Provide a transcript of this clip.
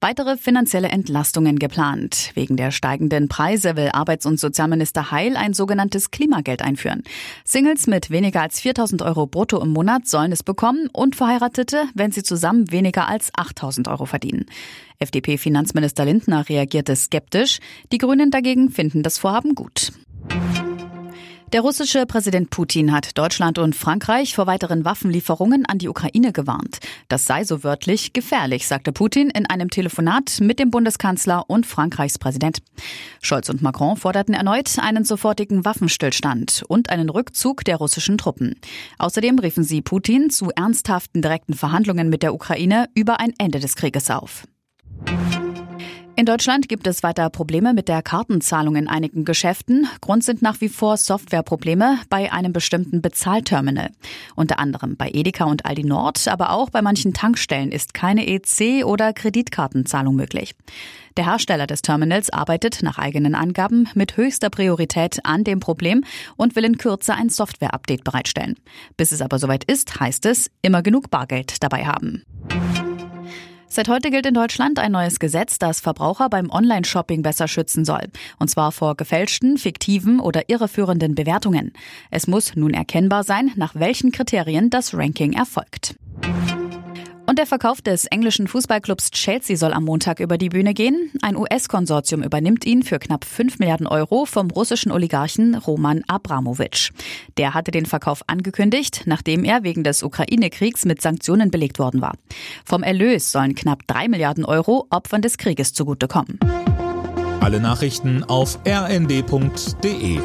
Weitere finanzielle Entlastungen geplant. Wegen der steigenden Preise will Arbeits- und Sozialminister Heil ein sogenanntes Klimageld einführen. Singles mit weniger als 4000 Euro brutto im Monat sollen es bekommen und Verheiratete, wenn sie zusammen weniger als 8000 Euro verdienen. FDP-Finanzminister Lindner reagierte skeptisch. Die Grünen dagegen finden das Vorhaben gut. Der russische Präsident Putin hat Deutschland und Frankreich vor weiteren Waffenlieferungen an die Ukraine gewarnt. Das sei so wörtlich gefährlich, sagte Putin in einem Telefonat mit dem Bundeskanzler und Frankreichs Präsident. Scholz und Macron forderten erneut einen sofortigen Waffenstillstand und einen Rückzug der russischen Truppen. Außerdem riefen sie Putin zu ernsthaften direkten Verhandlungen mit der Ukraine über ein Ende des Krieges auf. In Deutschland gibt es weiter Probleme mit der Kartenzahlung in einigen Geschäften. Grund sind nach wie vor Softwareprobleme bei einem bestimmten Bezahlterminal. Unter anderem bei Edeka und Aldi Nord, aber auch bei manchen Tankstellen ist keine EC- oder Kreditkartenzahlung möglich. Der Hersteller des Terminals arbeitet nach eigenen Angaben mit höchster Priorität an dem Problem und will in Kürze ein Software-Update bereitstellen. Bis es aber soweit ist, heißt es, immer genug Bargeld dabei haben. Seit heute gilt in Deutschland ein neues Gesetz, das Verbraucher beim Online-Shopping besser schützen soll. Und zwar vor gefälschten, fiktiven oder irreführenden Bewertungen. Es muss nun erkennbar sein, nach welchen Kriterien das Ranking erfolgt. Und der Verkauf des englischen Fußballclubs Chelsea soll am Montag über die Bühne gehen. Ein US-Konsortium übernimmt ihn für knapp 5 Milliarden Euro vom russischen Oligarchen Roman Abramowitsch. Der hatte den Verkauf angekündigt, nachdem er wegen des Ukraine-Kriegs mit Sanktionen belegt worden war. Vom Erlös sollen knapp 3 Milliarden Euro Opfern des Krieges zugutekommen. Alle Nachrichten auf rnd.de